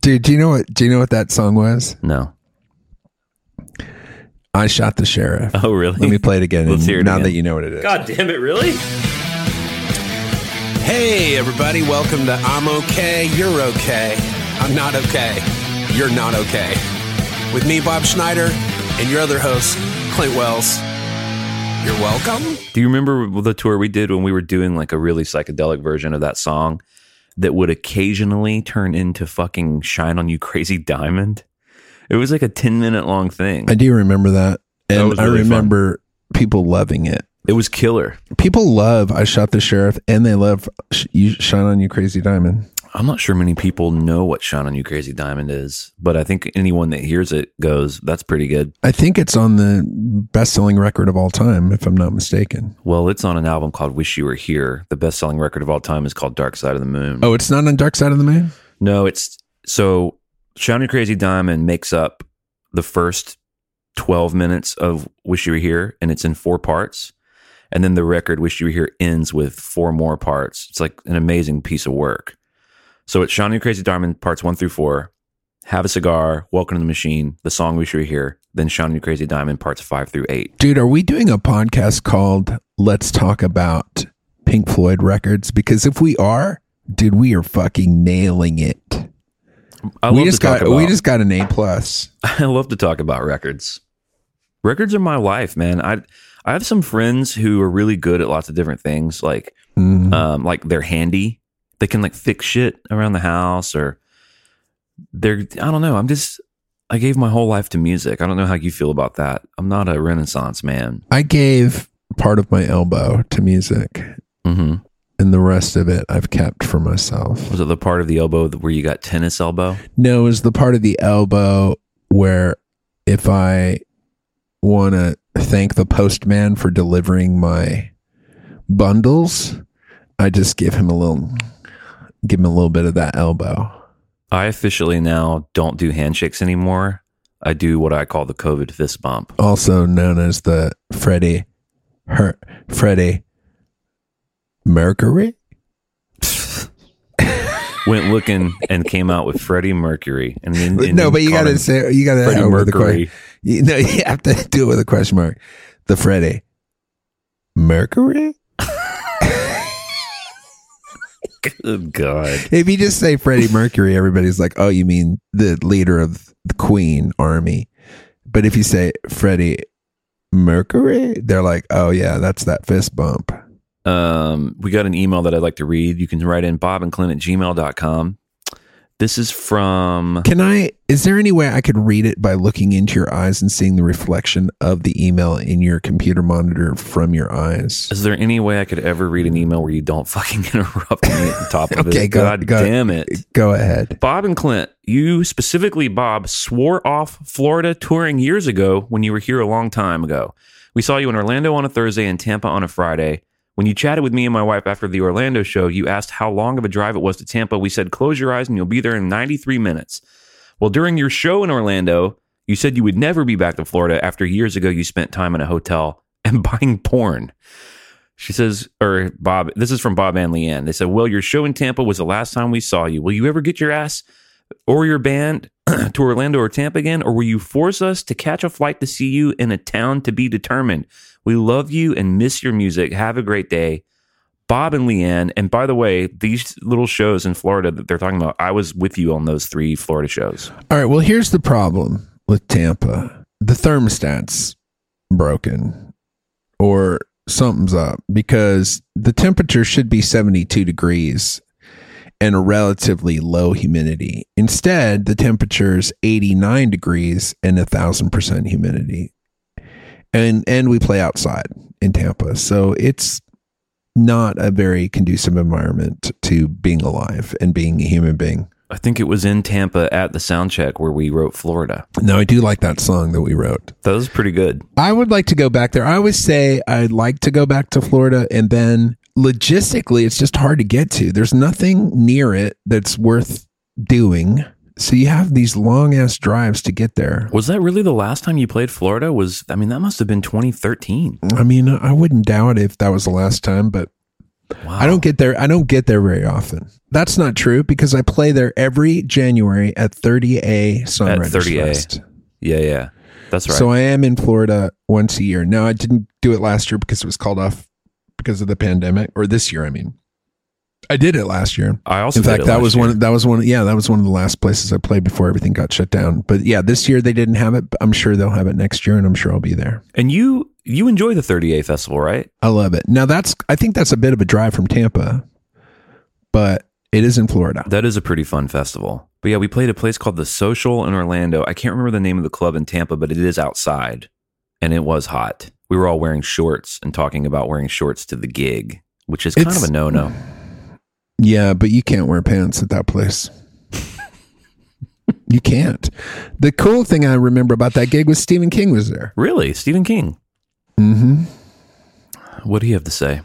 Dude, do you know what? Do you know what that song was? No. I shot the sheriff. Oh, really? Let me play it again. Let's hear it now again. that you know what it is. God damn it! Really? Hey, everybody, welcome to I'm Okay, You're Okay. I'm not okay. You're not okay. With me, Bob Schneider, and your other host, Clint Wells. You're welcome. Do you remember the tour we did when we were doing like a really psychedelic version of that song that would occasionally turn into fucking "Shine on You, Crazy Diamond"? It was like a ten minute long thing. I do remember that. That And I really fun. remember people loving it. It was killer. People love I shot the sheriff and they love sh- you shine on you crazy diamond. I'm not sure many people know what "Shine on You, Crazy Diamond" is, but I think anyone that hears it goes, "That's pretty good." I think it's on the best selling record of all time, if I'm not mistaken. Well, it's on an album called "Wish You Were Here." The best selling record of all time is called "Dark Side of the Moon." Oh, it's not on Dark Side of the Moon? No, it's so Shiny Crazy Diamond makes up the first 12 minutes of Wish You Were Here, and it's in four parts. And then the record Wish You Were Here ends with four more parts. It's like an amazing piece of work. So it's Shiny Crazy Diamond parts one through four, Have a Cigar, Welcome to the Machine, the song we should hear, then Shiny Crazy Diamond parts five through eight. Dude, are we doing a podcast called Let's Talk About Pink Floyd Records? Because if we are, dude, we are fucking nailing it. I we just got we about- just got an A plus. I love to talk about records. Records are my life, man. I I have some friends who are really good at lots of different things, like Mhm. um, like they're handy. They can like fix shit around the house, or they're I don't know. I'm just I gave my whole life to music. I don't know how you feel about that. I'm not a Renaissance man. I gave part of my elbow to music, hmm and the rest of it I've kept for myself. Was it the part of the elbow where you got tennis elbow? No, is the part of the elbow where if I want to thank the postman for delivering my bundles, I just give him a little give him a little bit of that elbow. I officially now don't do handshakes anymore. I do what I call the COVID fist bump. Also known as the Freddie her Freddie Mercury. Went looking and came out with Freddie Mercury. And then and no, but you gotta say you got to Freddie Mercury. You know, you have to do it with a question mark. The Freddie Mercury. Good God. If you just say Freddie Mercury, everybody's like, "Oh, you mean the leader of the Queen Army?" But if you say Freddie Mercury, they're like, "Oh yeah, that's that fist bump." Um, we got an email that I'd like to read. You can write in bob and clint at gmail.com. This is from Can I? Is there any way I could read it by looking into your eyes and seeing the reflection of the email in your computer monitor from your eyes? Is there any way I could ever read an email where you don't fucking interrupt me at the top of Okay, it? go- God go- damn it. Go ahead. Bob and Clint, you specifically, Bob, swore off Florida touring years ago when you were here a long time ago. We saw you in Orlando on a Thursday and Tampa on a Friday. When you chatted with me and my wife after the Orlando show, you asked how long of a drive it was to Tampa. We said, close your eyes and you'll be there in 93 minutes. Well, during your show in Orlando, you said you would never be back to Florida after years ago you spent time in a hotel and buying porn. She says, or Bob, this is from Bob and Leanne. They said, Well, your show in Tampa was the last time we saw you. Will you ever get your ass or your band to Orlando or Tampa again? Or will you force us to catch a flight to see you in a town to be determined? We love you and miss your music. Have a great day. Bob and Leanne. And by the way, these little shows in Florida that they're talking about, I was with you on those three Florida shows. All right. Well, here's the problem with Tampa: the thermostat's broken, or something's up because the temperature should be 72 degrees and a relatively low humidity. Instead, the temperature is 89 degrees and a thousand percent humidity. And and we play outside in Tampa, so it's not a very conducive environment to being alive and being a human being. I think it was in Tampa at the sound check where we wrote Florida. No, I do like that song that we wrote. That was pretty good. I would like to go back there. I always say I'd like to go back to Florida, and then logistically, it's just hard to get to. There's nothing near it that's worth doing. So you have these long ass drives to get there. Was that really the last time you played Florida? Was I mean that must have been 2013. I mean, I wouldn't doubt if that was the last time, but Wow. I don't get there. I don't get there very often. That's not true because I play there every January at 30A Songwriters 30A. Fest. Yeah, yeah. That's right. So I am in Florida once a year. Now I didn't do it last year because it was called off because of the pandemic, or this year. I mean, I did it last year. I also In fact, it that last was year. one. That was one. Yeah, that was one of the last places I played before everything got shut down. But yeah, this year they didn't have it. But I'm sure they'll have it next year, and I'm sure I'll be there. And you you enjoy the 30A festival, right? I love it. Now that's. I think that's a bit of a drive from Tampa, but it is in Florida. That is a pretty fun festival. But yeah, we played a place called the Social in Orlando. I can't remember the name of the club in Tampa, but it is outside, and it was hot. We were all wearing shorts and talking about wearing shorts to the gig, which is kind It's- of a no no. Yeah, but you can't wear pants at that place. you can't. The cool thing I remember about that gig was Stephen King was there. Really, Stephen King. Mm-hmm. What do you have to say?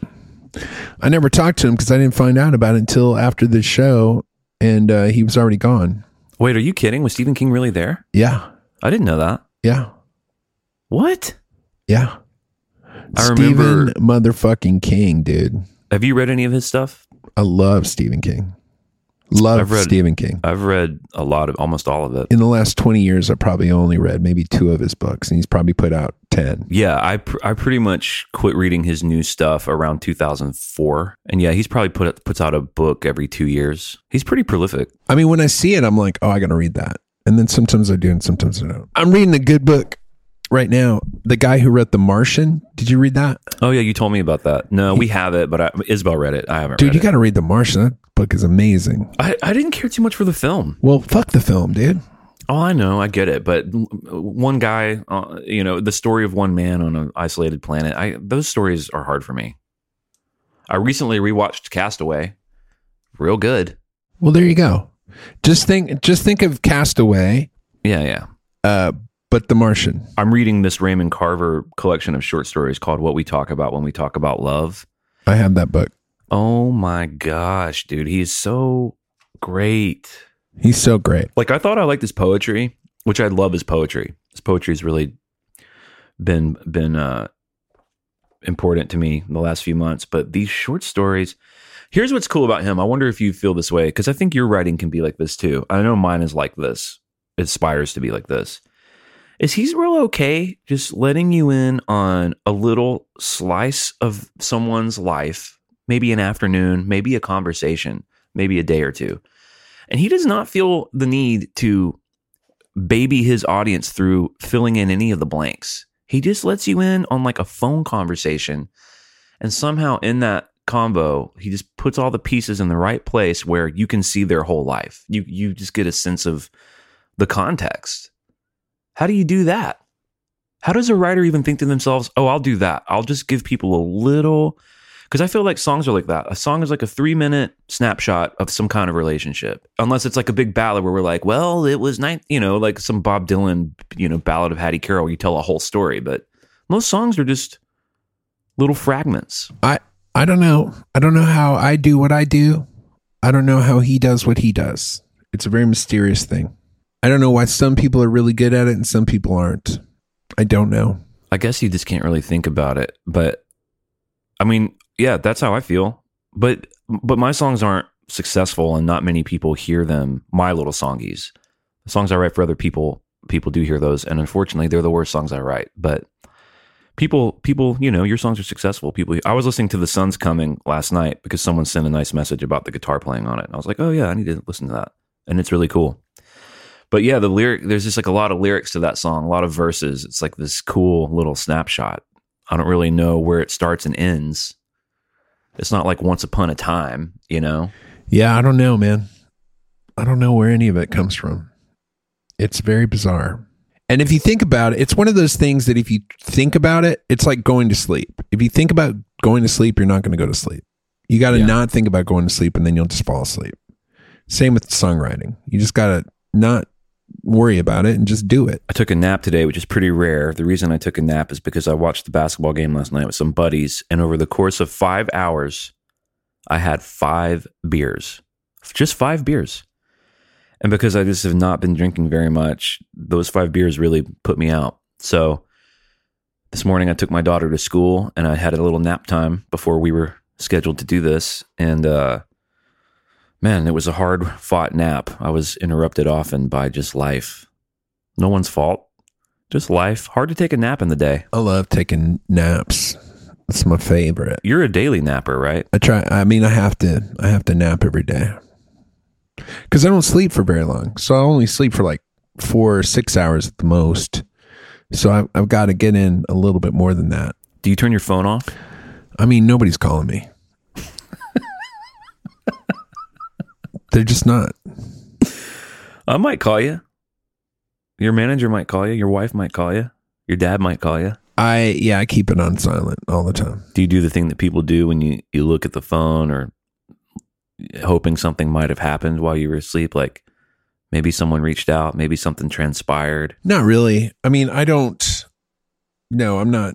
I never talked to him because I didn't find out about it until after the show, and uh, he was already gone. Wait, are you kidding? Was Stephen King really there? Yeah, I didn't know that. yeah, What? yeah. I remember- Stephen motherfucking King, dude. Have you read any of his stuff? I love Stephen King. Love I've read- Stephen King. I've read a lot of almost all of it. In the last 20 years, I probably only read maybe two of his books, and he's probably put out 10. Yeah, I pr- I pretty much quit reading his new stuff around 2004, and yeah, he's probably put puts out a book every two years. He's pretty prolific. I mean, when I see it, I'm like, oh, I got to read that. And then sometimes I do, and sometimes I don't. I'm reading a good book right now. The guy who wrote The Martian. Did you read that? Oh yeah, you told me about that. No, we have it, but I, Isabel read it. I haven't. Dude, read you got to read The Martian. That book is amazing. I, I didn't care too much for the film. Well, fuck the film, dude. Oh, I know, I get it, but one guy, uh, you know, the story of one man on an isolated planet. I those stories are hard for me. I recently rewatched Castaway. Real good. Well, there you go. Just think, just think of Castaway, Yeah, yeah. uh, but The Martian. I'm reading this Raymond Carver collection of short stories called What We Talk About When We Talk About Love. I have that book. Oh my gosh, dude, he's so great. He's so great. Like I thought I liked his poetry, which I love his poetry. His poetry's really been been uh important to me in the last few months, but these short stories Here's what's cool about him. I wonder if you feel this way because I think your writing can be like this too. I know mine is like this. It aspires to be like this. Is he's real okay just letting you in on a little slice of someone's life, maybe an afternoon, maybe a conversation, maybe a day or two. And he does not feel the need to baby his audience through filling in any of the blanks. He just lets you in on like a phone conversation. And somehow in that combo, he just puts all the pieces in the right place where you can see their whole life. You you just get a sense of the context. How do you do that? How does a writer even think to themselves, "Oh, I'll do that. I'll just give people a little because I feel like songs are like that. A song is like a three minute snapshot of some kind of relationship, unless it's like a big ballad where we're like, well, it was night, you know, like some Bob Dylan, you know, ballad of Hattie Carroll. You tell a whole story, but most songs are just little fragments. I I don't know. I don't know how I do what I do. I don't know how he does what he does. It's a very mysterious thing. I don't know why some people are really good at it and some people aren't. I don't know. I guess you just can't really think about it, but I mean, yeah, that's how I feel. But but my songs aren't successful, and not many people hear them. My little songies, the songs I write for other people, people do hear those, and unfortunately, they're the worst songs I write. But people, people, you know, your songs are successful. People, I was listening to "The Sun's Coming" last night because someone sent a nice message about the guitar playing on it. And I was like, oh yeah, I need to listen to that, and it's really cool. But yeah, the lyric there's just like a lot of lyrics to that song, a lot of verses. It's like this cool little snapshot. I don't really know where it starts and ends. It's not like once upon a time, you know? Yeah, I don't know, man. I don't know where any of it comes from. It's very bizarre. And if you think about it, it's one of those things that if you think about it, it's like going to sleep. If you think about going to sleep, you're not going to go to sleep. You got to Yeah. not think about going to sleep and then you'll just fall asleep. Same with songwriting. You just got to not worry about it and just do it. I took a nap today, which is pretty rare. The reason I took a nap is because I watched the basketball game last night with some buddies, and over the course of five hours, I had five beers. Just five beers. And because I just have not been drinking very much, those five beers really put me out. So this morning I took my daughter to school and I had a little nap time before we were scheduled to do this, and uh, man, it was a hard fought nap. I was interrupted often by just life. No one's fault, just life. Hard to take a nap in the day. I love taking naps. It's my favorite. You're a daily napper, right? I try. I mean, I have to. I have to nap every day because I don't sleep for very long. So I only sleep for like four or six hours at the most. So I've, I've got to get in a little bit more than that. Do you turn your phone off? I mean, nobody's calling me. They're just not. I might call you. Your manager might call you. Your wife might call you. Your dad might call you. I yeah, I keep it on silent all the time. Do you do the thing that people do when you, you look at the phone or hoping something might have happened while you were asleep? Like maybe someone reached out, maybe something transpired. Not really. I mean, I don't. No, I'm not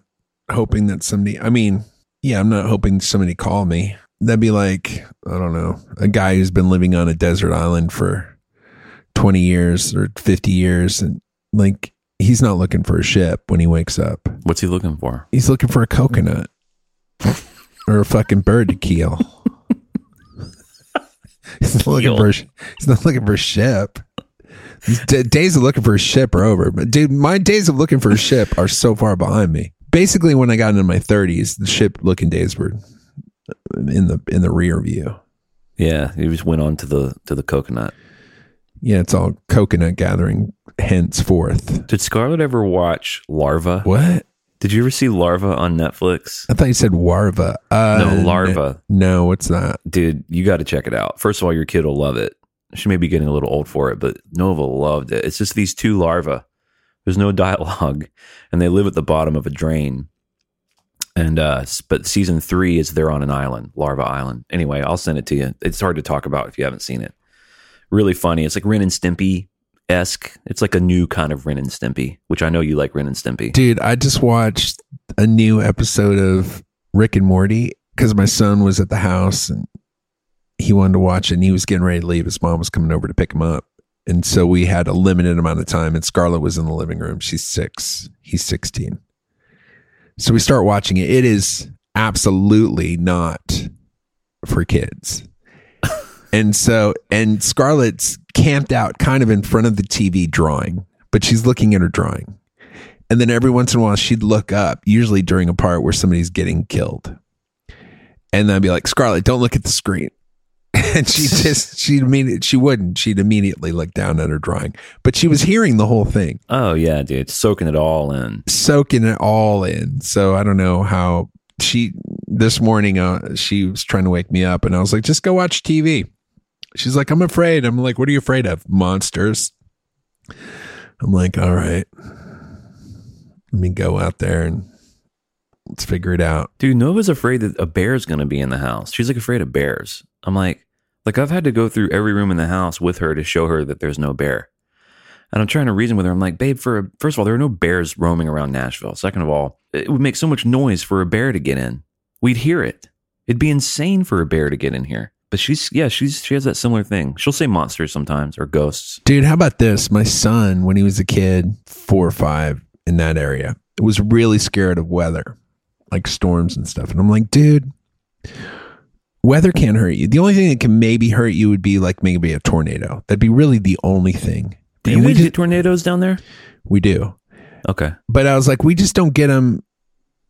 hoping that somebody. I mean, yeah, I'm not hoping somebody call me. That'd be like I don't know, a guy who's been living on a desert island for 20 years or 50 years, and like he's not looking for a ship when he wakes up. What's he looking for? He's looking for a coconut or a fucking bird to keel. he's not looking for. A, he's not looking for a ship. D- days of looking for a ship are over. But dude, my days of looking for a ship are so far behind me. Basically, when I got into my thirties, the ship looking days were in the in the rear view. Yeah, he just went on to the to the coconut. Yeah, it's all coconut gathering henceforth. Did Scarlett ever watch Larva? What? Did you ever see Larva on Netflix? I thought you said Warva. Uh, No, Larva. No, what's that? Dude, you got to check it out. First of all, your kid will love it. She may be getting a little old for it, but Nova loved it. It's just these two larvae. There's no dialogue, and they live at the bottom of a drain. And uh, but season three is they're on an island, Larva Island. Anyway, I'll send it to you. It's hard to talk about if you haven't seen it. Really funny. It's like Ren and Stimpy esque. It's like a new kind of Ren and Stimpy, which I know you like Ren and Stimpy. Dude, I just watched a new episode of Rick and Morty because my son was at the house and he wanted to watch it and he was getting ready to leave. His mom was coming over to pick him up. And so we had a limited amount of time and Scarlett was in the living room. She's six. He's 16. So we start watching it. It is absolutely not for kids. and so, and Scarlett's camped out kind of in front of the TV drawing, but she's looking at her drawing. And then every once in a while, she'd look up, usually during a part where somebody's getting killed. And then I'd be like, Scarlett, don't look at the screen. And she just, she'd immediately, she wouldn't. She'd immediately look down at her drawing. But she was hearing the whole thing, Oh yeah, dude, soaking it all in. soaking it all in. So I don't know how she, this morning, uh, she was trying to wake me up and I was like, just go watch TV. She's like, I'm afraid. I'm like, what are you afraid of? Monsters. I'm like, all right. Let me go out there and let's figure it out. Dude, Nova's afraid that a bear's going to be in the house. She's like afraid of bears. I'm like, like I've had to go through every room in the house with her to show her that there's no bear. And I'm trying to reason with her. I'm like, babe, for a, first of all, there are no bears roaming around Nashville. Second of all, it would make so much noise for a bear to get in. We'd hear it. It'd be insane for a bear to get in here. But she's yeah, she's she has that similar thing. She'll say monsters sometimes or ghosts. Dude, how about this? My son, when he was a kid, four or five in that area, was really scared of weather, like storms and stuff. And I'm like, dude, weather can't hurt you. The only thing that can maybe hurt you would be like maybe a tornado. That'd be really the only thing. Do you guys get tornadoes down there? we do. Okay. But I was like, we just don't get them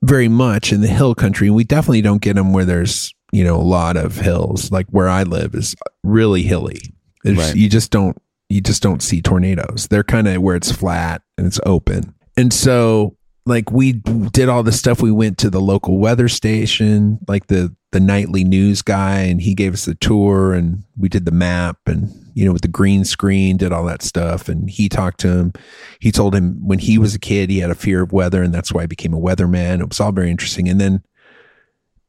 very much in the hill country. And we definitely don't get them where there's, you know, a lot of hills. Like where I live is really hilly. Right. You just don't, you just don't see tornadoes. They're kind of where it's flat and it's open. And so like we did all this stuff. We went to the local weather station, like the, the nightly news guy, and he gave us the tour and we did the map and, you know, with the green screen, did all that stuff. And he talked to him he told him when he was a kid he had a fear of weather and that's why he became a weatherman it was all very interesting and then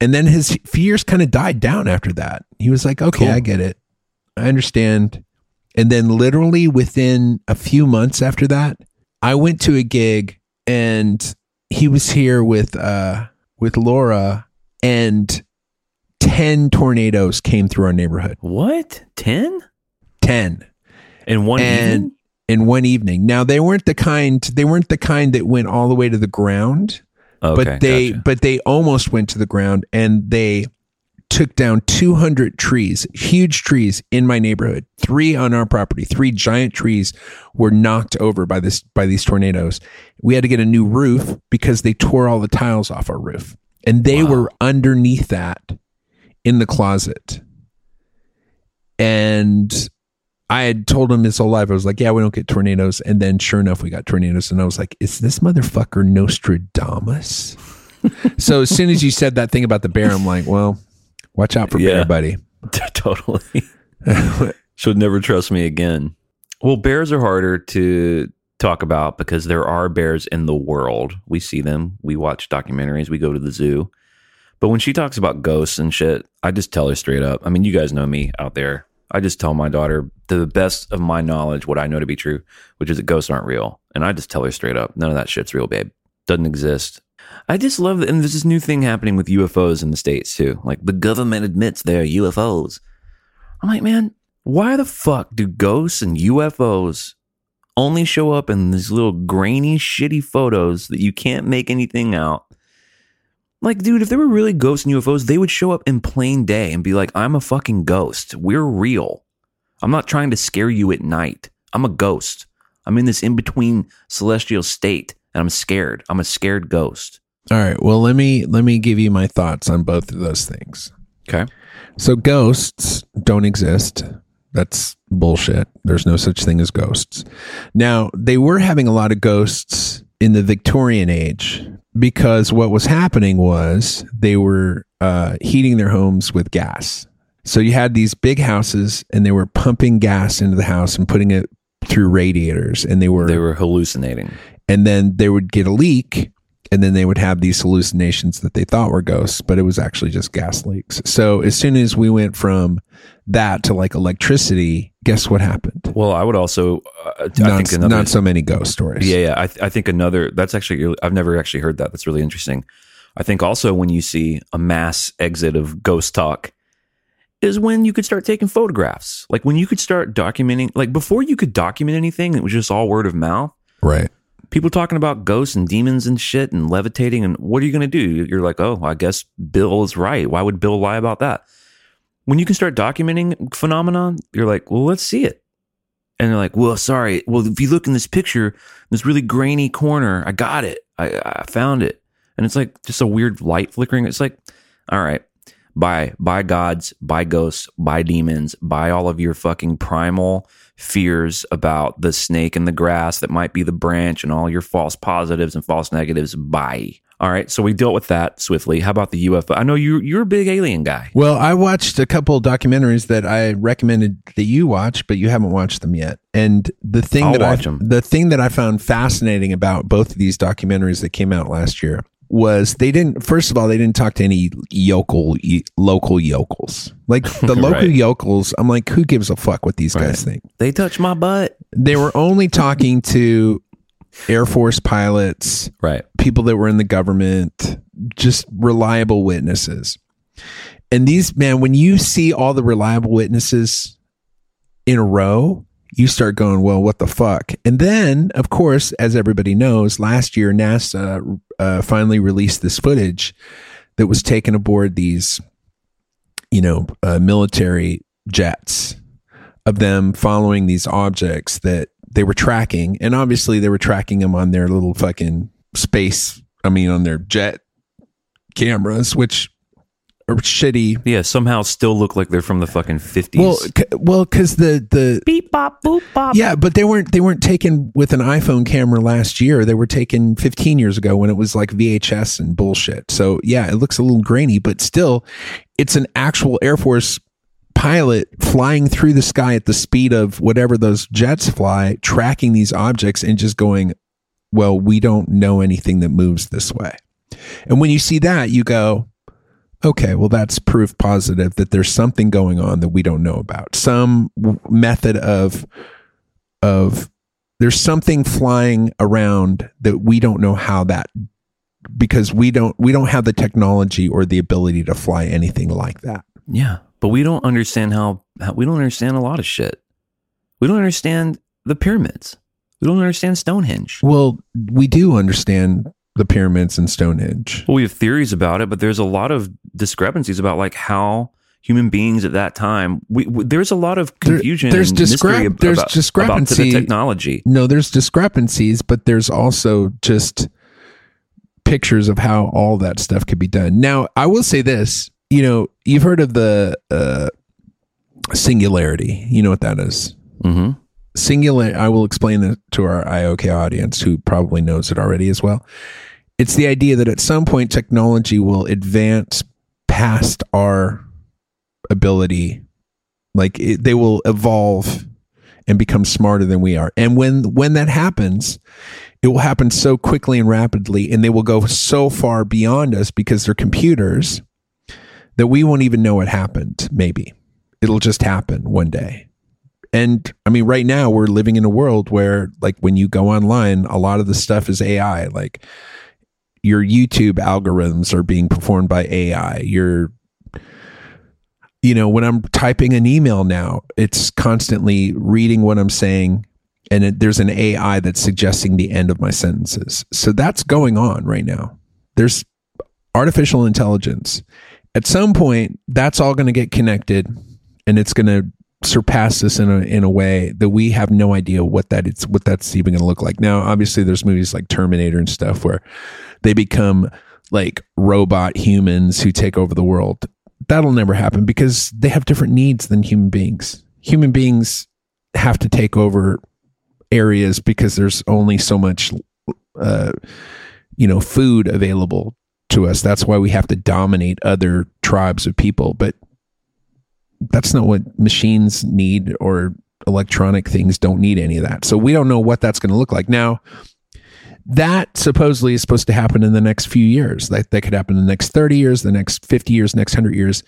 and then his fears kind of died down after that he was like okay Cool. i get it i understand and then literally within a few months after that i went to a gig and he was here with uh with laura and 10 tornadoes came through our neighborhood What? 10? 10 In one And- evening? in one evening. Now they weren't the kind they weren't the kind that went all the way to the ground, Okay, but they gotcha. but they almost went to the ground and they took down 200 trees, huge trees in my neighborhood. Three on our property, three giant trees were knocked over by this by these tornadoes. We had to get a new roof because they tore all the tiles off our roof. And they were underneath that in the closet. And I had told him his whole life. I was like, yeah, we don't get tornadoes. And then sure enough, we got tornadoes. And I was like, is this motherfucker Nostradamus? so as soon as you said that thing about the bear, I'm like, well, watch out for Yeah. bear, buddy. totally. Should never trust me again. Well, bears are harder to talk about because there are bears in the world. We see them. We watch documentaries. We go to the zoo. But when she talks about ghosts and shit, I just tell her straight up. I mean, you guys know me out there. I just tell my daughter to the best of my knowledge what I know to be true, which is that ghosts aren't real. And I just tell her straight up, none of that shit's real, babe. Doesn't exist. I just love that. And there's this new thing happening with UFOs in the States too. Like the government admits they're UFOs. I'm like, man, why the fuck do ghosts and UFOs only show up in these little grainy, shitty photos that you can't make anything out? Like, dude, if there were really ghosts and UFOs, they would show up in plain day and be like, I'm a fucking ghost. We're real. I'm not trying to scare you at night. I'm a ghost. I'm in this in between celestial state and I'm scared. I'm a scared ghost. All right. Well, let me let me give you my thoughts on both of those things. Okay. So ghosts don't exist. That's bullshit. There's no such thing as ghosts. Now, they were having a lot of ghosts in the Victorian age because what was happening was they were uh, heating their homes with gas. So you had these big houses and they were pumping gas into the house and putting it through radiators and they were They were hallucinating. And then they would get a leak and then they would have these hallucinations that they thought were ghosts but it was actually just gas leaks so as soon as we went from that to like electricity guess what happened Well, I would also, uh, I not, think another, not so many ghost stories Yeah, yeah. I, th- I think another. That's actually. I've never actually heard that. That's really interesting. I think also when you see a mass exit of ghost talk, is when you could start taking photographs. Like when you could start documenting. Like before you could document anything, it was just all word of mouth. right People talking about ghosts and demons and shit and levitating. And what are you going to do? You're like, oh, I guess Bill is right. Why would Bill lie about that? When you can start documenting phenomenon, you're like, well, let's see it. And they're like, well, sorry. Well, if you look in this picture, this really grainy corner, I got it. I, I found it. And it's like just a weird light flickering. It's like, all right, by by gods, by ghosts, by demons, by all of your fucking primal fears about the snake in the grass that might be the branch and all your false positives and false negatives. Bye. All right, so we dealt with that swiftly. How about the UFO? I know you you're a big alien guy. well i watched a couple of documentaries that i recommended that you watch but you haven't watched them yet and the thing I'll that I, the thing that i found fascinating about both of these documentaries that came out last year was they didn't first of all they didn't talk to any yokel y- local yokels like the local Right. yokels i'm like who gives a fuck what these guys think They touch my butt. they were only talking to air force pilots Right. people that were in the government just reliable witnesses and these man when you see all the reliable witnesses in a row you start going well what the fuck? And then of course as everybody knows last year nasa uh, finally released this footage that was taken aboard these you know uh, military jets of them following these objects that they were tracking. And obviously they were tracking them on their little fucking space i mean on their jet cameras which are shitty Yeah, somehow still look like they're from the fucking 50s. well c- well cuz the the beep bop boop bop. yeah but they weren't they weren't taken with an iphone camera last year they were taken 15 years ago when it was like vhs and bullshit so yeah it looks a little grainy but still it's an actual air force pilot flying through the sky at the speed of whatever those jets fly tracking these objects and just going well we don't know anything that moves this way and when you see that you go okay well that's proof positive that there's something going on that we don't know about some w- method of of there's something flying around that we don't know how that because we don't we don't have the technology or the ability to fly anything like that Yeah, but we don't understand how, how we don't understand a lot of shit. We don't understand the pyramids. We don't understand Stonehenge. well we do understand the pyramids and stonehenge Well, we have theories about it, but there's a lot of discrepancies about like how human beings at that time. We, we there's a lot of There- confusion. there's and mystery discrep- ab- there's about, discrepancy. about the technology. No, there's discrepancies, but there's also just pictures of how all that stuff could be done. Now, I will say this, you know, you've heard of the uh, singularity. You know what that is? hmm Singular. I will explain it to our IOK audience who probably knows it already as well. It's the idea that at some point technology will advance past our ability, like it, they will evolve and become smarter than we are. And when when that happens, it will happen so quickly and rapidly, and they will go so far beyond us because they're computers that we won't even know what happened. Maybe it'll just happen one day. And I mean, right now we're living in a world where, like, when you go online, a lot of the stuff is AI. Like, your YouTube algorithms are being performed by AI. Your, you know, when I'm typing an email now, it's constantly reading what I'm saying, and it, there's an AI that's suggesting the end of my sentences. So that's going on right now. There's artificial intelligence. At some point, that's all going to get connected, and it's going to surpass us in a in a way that we have no idea what that it's what that's even going to look like. Now, obviously, there's movies like Terminator and stuff where they become like robot humans who take over the world. That'll never happen because they have different needs than human beings. Human beings have to take over areas because there's only so much uh you know food available to us that's why we have to dominate other tribes of people but that's not what machines need or electronic things don't need any of that. So we don't know what that's going to look like. Now that supposedly is supposed to happen in the next few years. That, that could happen in the next 30 years the next 50 years next 100 years.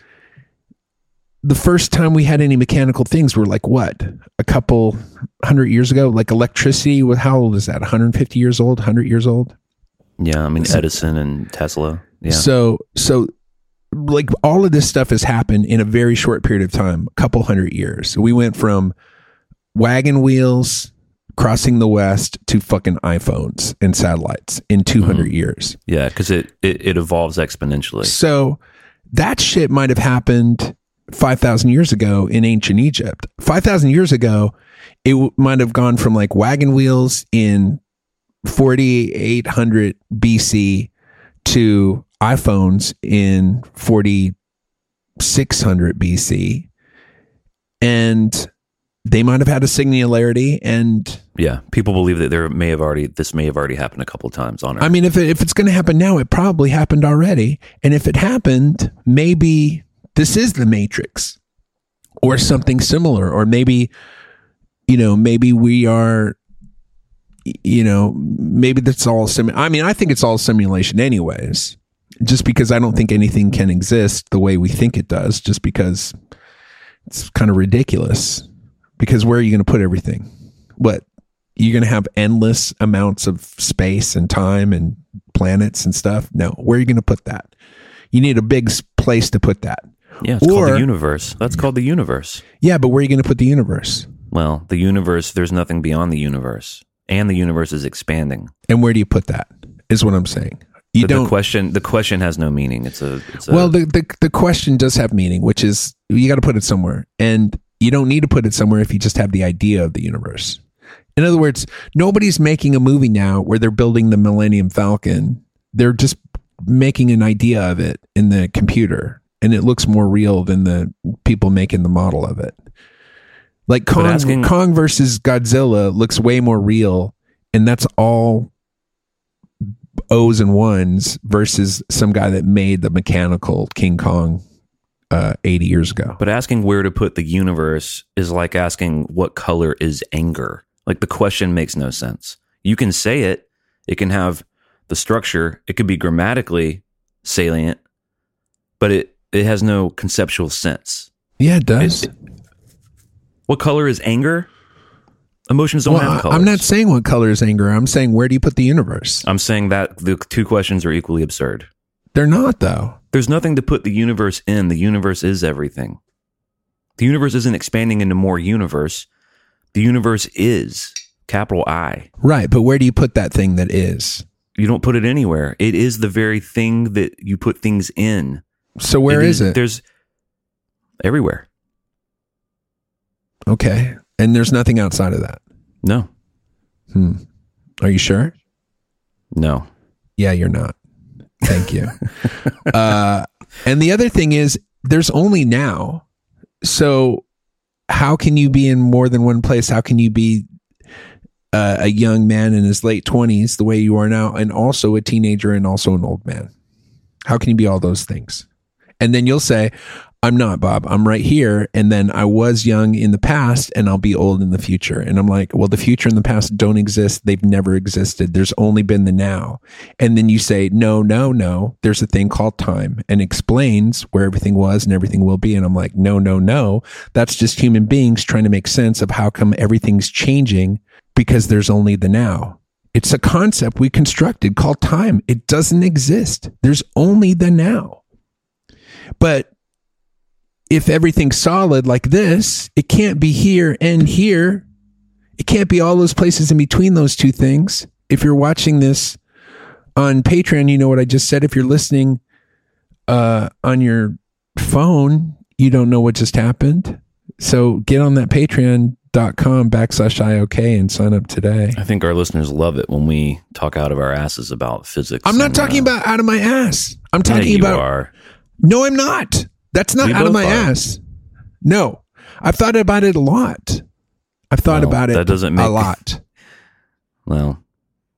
The first time we had any mechanical things were like what a couple hundred years ago? Like electricity how old is that? 150 years old 100 years old? Yeah, I mean Edison and Tesla. Yeah, so so like all of this stuff has happened in a very short period of time a couple hundred years so we went from wagon wheels crossing the west to fucking iphones and satellites in 200 mm-hmm. years yeah, because it, it it evolves exponentially. So that shit might have happened 5,000 years ago in ancient Egypt. 5,000 years ago, it w- might have gone from like wagon wheels in 4800 BC to iPhones in 4600 BC. And they might have had a singularity and Yeah, people believe that there may have already this may have already happened a couple times on Earth. I mean, if it, if it's going to happen now, it probably happened already. And if it happened, maybe this is the Matrix or something similar, or maybe, you know, maybe we are, you know, maybe that's all sim. I mean, I think it's all simulation, anyways. Just because I don't think anything can exist the way we think it does, just because it's kind of ridiculous. Because where are you going to put everything? What you're going to have endless amounts of space and time and planets and stuff. No, where are you going to put that? You need a big place to put that. yeah, it's called the universe. That's called the universe. Yeah, but where are you going to put the universe? Well, the universe. There's nothing beyond the universe, and the universe is expanding. And where do you put that? Is what I'm saying. You don't. the question. The question has no meaning. It's a. It's a well, the, the the question does have meaning, which is you got to put it somewhere, and you don't need to put it somewhere if you just have the idea of the universe. In other words, nobody's making a movie now where they're building the Millennium Falcon. They're just making an idea of it in the computer, and it looks more real than the people making the model of it. Like Kong, asking- Kong versus Godzilla looks way more real, and that's all O's and ones versus some guy that made the mechanical King Kong uh, 80 years ago. But asking where to put the universe is like asking what color is anger. Like the question makes no sense. You can say it, it can have the structure, it could be grammatically salient, but it, it has no conceptual sense. Yeah, it does. It- What color is anger? Emotions don't well, have colors. I'm not saying what color is anger. I'm saying where do you put the universe? I'm saying that the two questions are equally absurd. They're not though. There's nothing to put the universe in. The universe is everything. The universe isn't expanding into more universe. The universe is capital I. Right, but where do you put that thing that is? You don't put it anywhere. It is the very thing that you put things in. So where is it? There's everywhere. Okay. And there's nothing outside of that. No, Hmm. Are you sure? no. Yeah, you're not. Thank you. uh, and the other thing is, there's only now. So, how can you be in more than one place? How can you be uh, a young man in his late 20s the way you are now, and also a teenager and also an old man? How can you be all those things? And then you'll say, I'm not, Bob. I'm right here. And then I was young in the past and I'll be old in the future. And I'm like, well, the future and the past don't exist. They've never existed. There's only been the now. And then you say, no, no, no. There's a thing called time and explains where everything was and everything will be. And I'm like, no, no, no. That's just human beings trying to make sense of how come everything's changing because there's only the now. It's a concept we constructed called time. It doesn't exist. There's only the now. But if everything's solid like this, it can't be here and here. It can't be all those places in between those two things. If you're watching this on Patreon, you know what I just said. If you're listening uh, on your phone, you don't know what just happened. So get on that patreon.com backslash IOK and sign up today. I think our listeners love it when we talk out of our asses about physics. I'm not talking uh, about out of my ass. I'm yeah, talking you about are. No, I'm not. That's not We out of my are. ass. No, I've thought about it a lot. I've thought Well, about it that doesn't make- a lot. Well,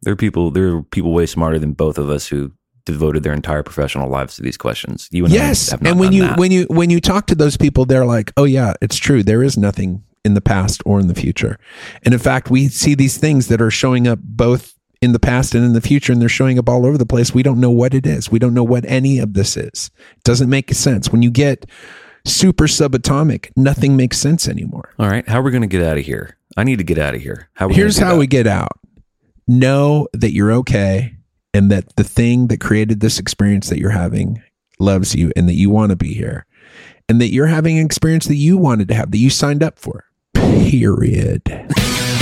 there are people. There are people way smarter than both of us who devoted their entire professional lives to these questions. You and I Yes, have not and when you that. when you when you talk to those people, they're like, "Oh yeah, it's true. There is nothing in the past or in the future." And in fact, we see these things that are showing up both in the past and in the future, and they're showing up all over the place. We don't know what it is. We don't know what any of this is. It doesn't make sense when you get super subatomic. Nothing makes sense anymore. All right, how are we going to get out of here? I need to get out of here. How? Are we Here's how that? we get out. Know that you're okay and that the thing that created this experience that you're having loves you and that you want to be here and that you're having an experience that you wanted to have, that you signed up for. Period.